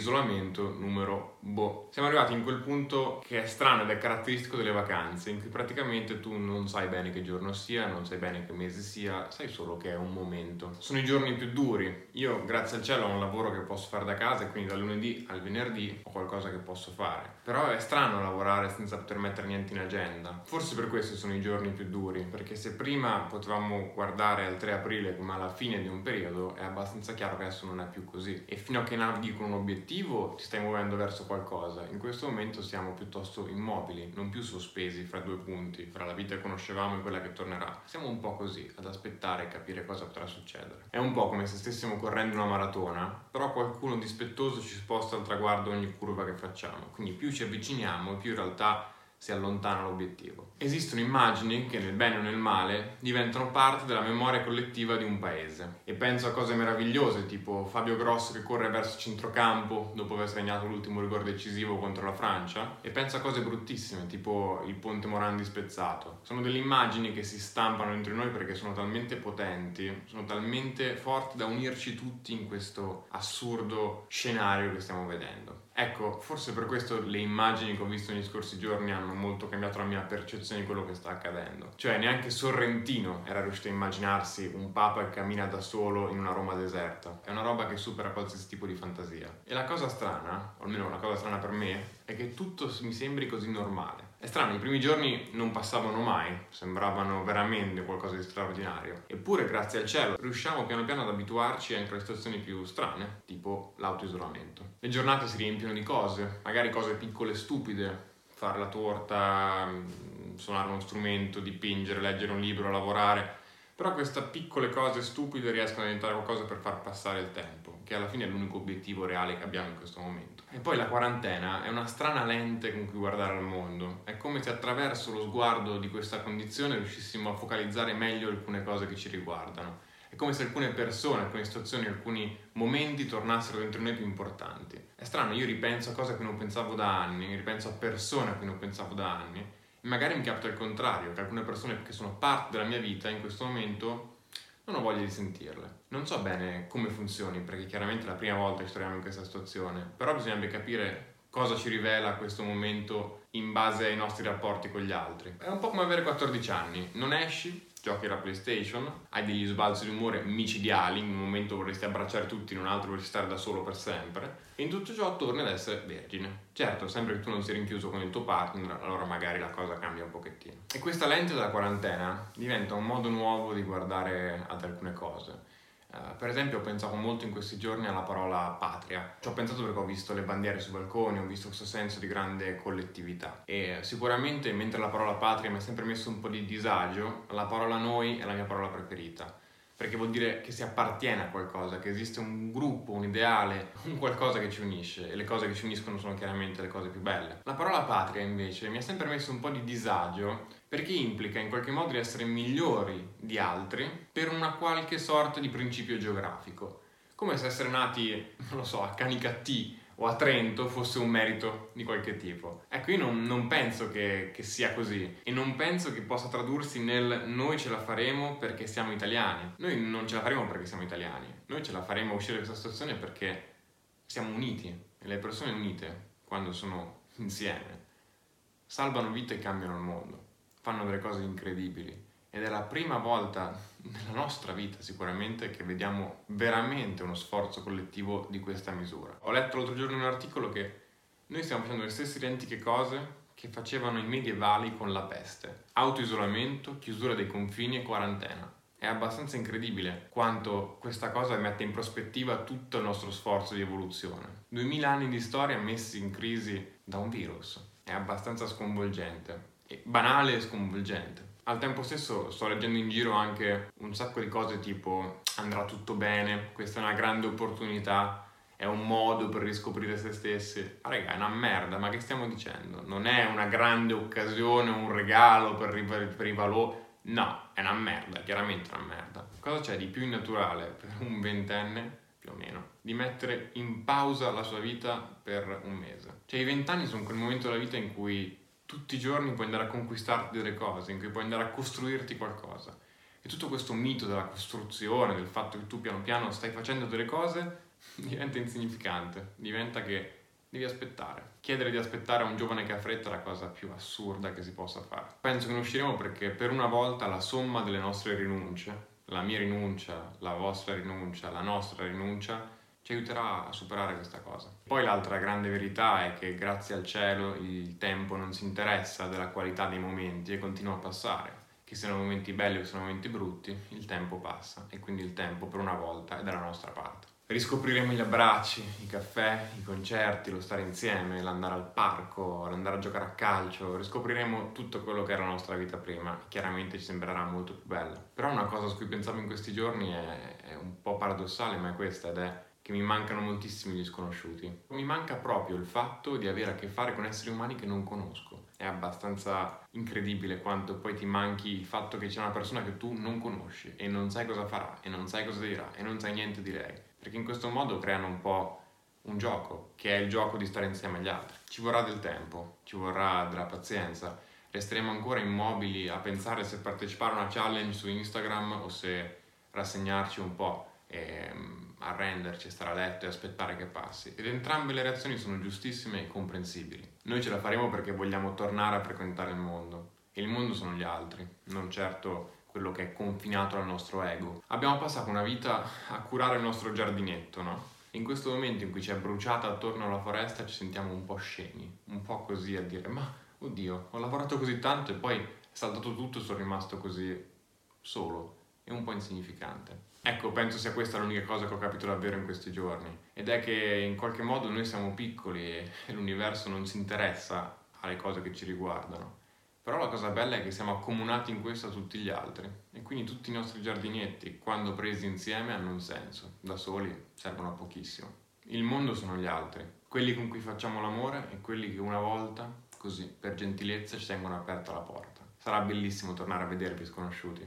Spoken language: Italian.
isolamento numero boh. Siamo arrivati in quel punto che è strano ed è caratteristico delle vacanze, in cui praticamente tu non sai bene che giorno sia, non sai bene che mese sia, sai solo che è un momento. Sono i giorni più duri. Io, grazie al cielo, ho un lavoro che posso fare da casa e quindi dal lunedì al venerdì ho qualcosa che posso fare. Però è strano lavorare senza poter mettere niente in agenda. Forse per questo sono i giorni più duri, perché se prima potevamo guardare al 3 aprile come alla fine di un periodo, è abbastanza chiaro che adesso non è più così. E fino a che navighi con un obiettivo, ti stai muovendo verso qualcosa. In questo momento siamo piuttosto immobili, non più sospesi fra due punti, fra la vita che conoscevamo e quella che tornerà. Siamo un po' così, ad aspettare e capire cosa potrà succedere. È un po' come se stessimo correndo una maratona, però qualcuno dispettoso ci sposta al traguardo ogni curva che facciamo. Quindi più ci avviciniamo, più in realtà si allontana l'obiettivo. Esistono immagini che nel bene o nel male diventano parte della memoria collettiva di un paese e penso a cose meravigliose tipo Fabio Grosso che corre verso centrocampo dopo aver segnato l'ultimo rigore decisivo contro la Francia e penso a cose bruttissime tipo il ponte Morandi spezzato. Sono delle immagini che si stampano dentro noi perché sono talmente potenti, sono talmente forti da unirci tutti in questo assurdo scenario che stiamo vedendo. Ecco, forse per questo le immagini che ho visto negli scorsi giorni hanno molto cambiato la mia percezione di quello che sta accadendo. Cioè, neanche Sorrentino era riuscito a immaginarsi un papa che cammina da solo in una Roma deserta. È una roba che supera qualsiasi tipo di fantasia. E la cosa strana, o almeno una cosa strana per me, è che tutto mi sembri così normale. È strano, i primi giorni non passavano mai, sembravano veramente qualcosa di straordinario. Eppure, grazie al cielo, riusciamo piano piano ad abituarci anche alle situazioni più strane, tipo l'autoisolamento. Le giornate si riempiono di cose, magari cose piccole e stupide, fare la torta, mm, suonare uno strumento, dipingere, leggere un libro, lavorare. Però queste piccole cose stupide riescono a diventare qualcosa per far passare il tempo, che alla fine è l'unico obiettivo reale che abbiamo in questo momento. E poi la quarantena è una strana lente con cui guardare al mondo. È come se attraverso lo sguardo di questa condizione riuscissimo a focalizzare meglio alcune cose che ci riguardano. È come se alcune persone, alcune situazioni, alcuni momenti tornassero dentro noi più importanti. È strano, io ripenso a cose a cui non pensavo da anni, ripenso a persone a cui non pensavo da anni. Magari mi capita il contrario, che alcune persone che sono parte della mia vita in questo momento non ho voglia di sentirle. Non so bene come funzioni, perché chiaramente è la prima volta che ci troviamo in questa situazione, però bisognerebbe capire cosa ci rivela questo momento in base ai nostri rapporti con gli altri. È un po' come avere 14 anni, non esci, giochi alla PlayStation, hai degli sbalzi di umore micidiali, in un momento vorresti abbracciare tutti, in un altro vorresti stare da solo per sempre, e in tutto ciò torni ad essere vergine. Certo, sempre che tu non sia rinchiuso con il tuo partner, allora magari la cosa cambia un pochettino. E questa lente della quarantena diventa un modo nuovo di guardare ad alcune cose. Uh, per esempio ho pensato molto in questi giorni alla parola patria. Ci ho pensato perché ho visto le bandiere sui balconi, ho visto questo senso di grande collettività e sicuramente mentre la parola patria mi ha sempre messo un po' di disagio, la parola noi è la mia parola preferita perché vuol dire che si appartiene a qualcosa, che esiste un gruppo, un ideale, un qualcosa che ci unisce e le cose che ci uniscono sono chiaramente le cose più belle. La parola patria invece mi ha sempre messo un po' di disagio perché implica in qualche modo di essere migliori di altri per una qualche sorta di principio geografico. Come se essere nati, non lo so, a Canicattì o a Trento fosse un merito di qualche tipo. Ecco, io non, non penso che, che, sia così e non penso che possa tradursi nel noi ce la faremo perché siamo italiani. Noi non ce la faremo perché siamo italiani, noi ce la faremo uscire da questa situazione perché siamo uniti e le persone unite, quando sono insieme, salvano vite e cambiano il mondo, fanno delle cose incredibili ed è la prima volta nella nostra vita sicuramente che vediamo veramente uno sforzo collettivo di questa misura. Ho letto l'altro giorno un articolo che noi stiamo facendo le stesse identiche cose che facevano i medievali con la peste. Autoisolamento, chiusura dei confini e quarantena. È abbastanza incredibile quanto questa cosa mette in prospettiva tutto il nostro sforzo di evoluzione. Duemila anni di storia messi in crisi da un virus. È abbastanza sconvolgente. È banale e sconvolgente. Al tempo stesso sto leggendo in giro anche un sacco di cose tipo andrà tutto bene, questa è una grande opportunità, è un modo per riscoprire se stessi. Raga, è una merda, ma che stiamo dicendo? Non è una grande occasione, un regalo per, per i valori. No, è una merda, chiaramente una merda. Cosa c'è di più innaturale per un ventenne, più o meno, di mettere in pausa la sua vita per un mese? Cioè i vent'anni sono quel momento della vita in cui tutti i giorni puoi andare a conquistarti delle cose, in cui puoi andare a costruirti qualcosa. E tutto questo mito della costruzione, del fatto che tu piano piano stai facendo delle cose, diventa insignificante, diventa che devi aspettare. Chiedere di aspettare a un giovane che ha fretta è la cosa più assurda che si possa fare. Penso che ne usciremo perché per una volta la somma delle nostre rinunce, la mia rinuncia, la vostra rinuncia, la nostra rinuncia, ci aiuterà a superare questa cosa. Poi l'altra grande verità è che grazie al cielo il tempo non si interessa della qualità dei momenti e continua a passare. Che siano momenti belli o siano momenti brutti, il tempo passa e quindi il tempo per una volta è dalla nostra parte. Riscopriremo gli abbracci, i caffè, i concerti, lo stare insieme, l'andare al parco, l'andare a giocare a calcio, riscopriremo tutto quello che era la nostra vita prima. Chiaramente ci sembrerà molto più bella. Però una cosa su cui pensavo in questi giorni è, è un po' paradossale, ma è questa ed è che mi mancano moltissimi gli sconosciuti. Mi manca proprio il fatto di avere a che fare con esseri umani che non conosco. È abbastanza incredibile quanto poi ti manchi il fatto che c'è una persona che tu non conosci e non sai cosa farà e non sai cosa dirà e non sai niente di lei. Perché in questo modo creano un po' un gioco, che è il gioco di stare insieme agli altri. Ci vorrà del tempo, ci vorrà della pazienza. Resteremo ancora immobili a pensare se partecipare a una challenge su Instagram o se rassegnarci un po' e um, arrenderci, stare a letto e aspettare che passi. Ed entrambe le reazioni sono giustissime e comprensibili. Noi ce la faremo perché vogliamo tornare a frequentare il mondo. E il mondo sono gli altri, non certo quello che è confinato al nostro ego. Abbiamo passato una vita a curare il nostro giardinetto, no? In questo momento in cui ci è bruciata attorno alla foresta ci sentiamo un po' scemi, un po' così a dire ma oddio, ho lavorato così tanto e poi è saltato tutto e sono rimasto così solo e un po' insignificante. Ecco, penso sia questa l'unica cosa che ho capito davvero in questi giorni ed è che in qualche modo noi siamo piccoli e l'universo non si interessa alle cose che ci riguardano. Però la cosa bella è che siamo accomunati in questo a tutti gli altri e quindi tutti i nostri giardinetti, quando presi insieme, hanno un senso, da soli servono a pochissimo. Il mondo sono gli altri, quelli con cui facciamo l'amore e quelli che una volta, così, per gentilezza, ci tengono aperta la porta. Sarà bellissimo tornare a vedervi sconosciuti.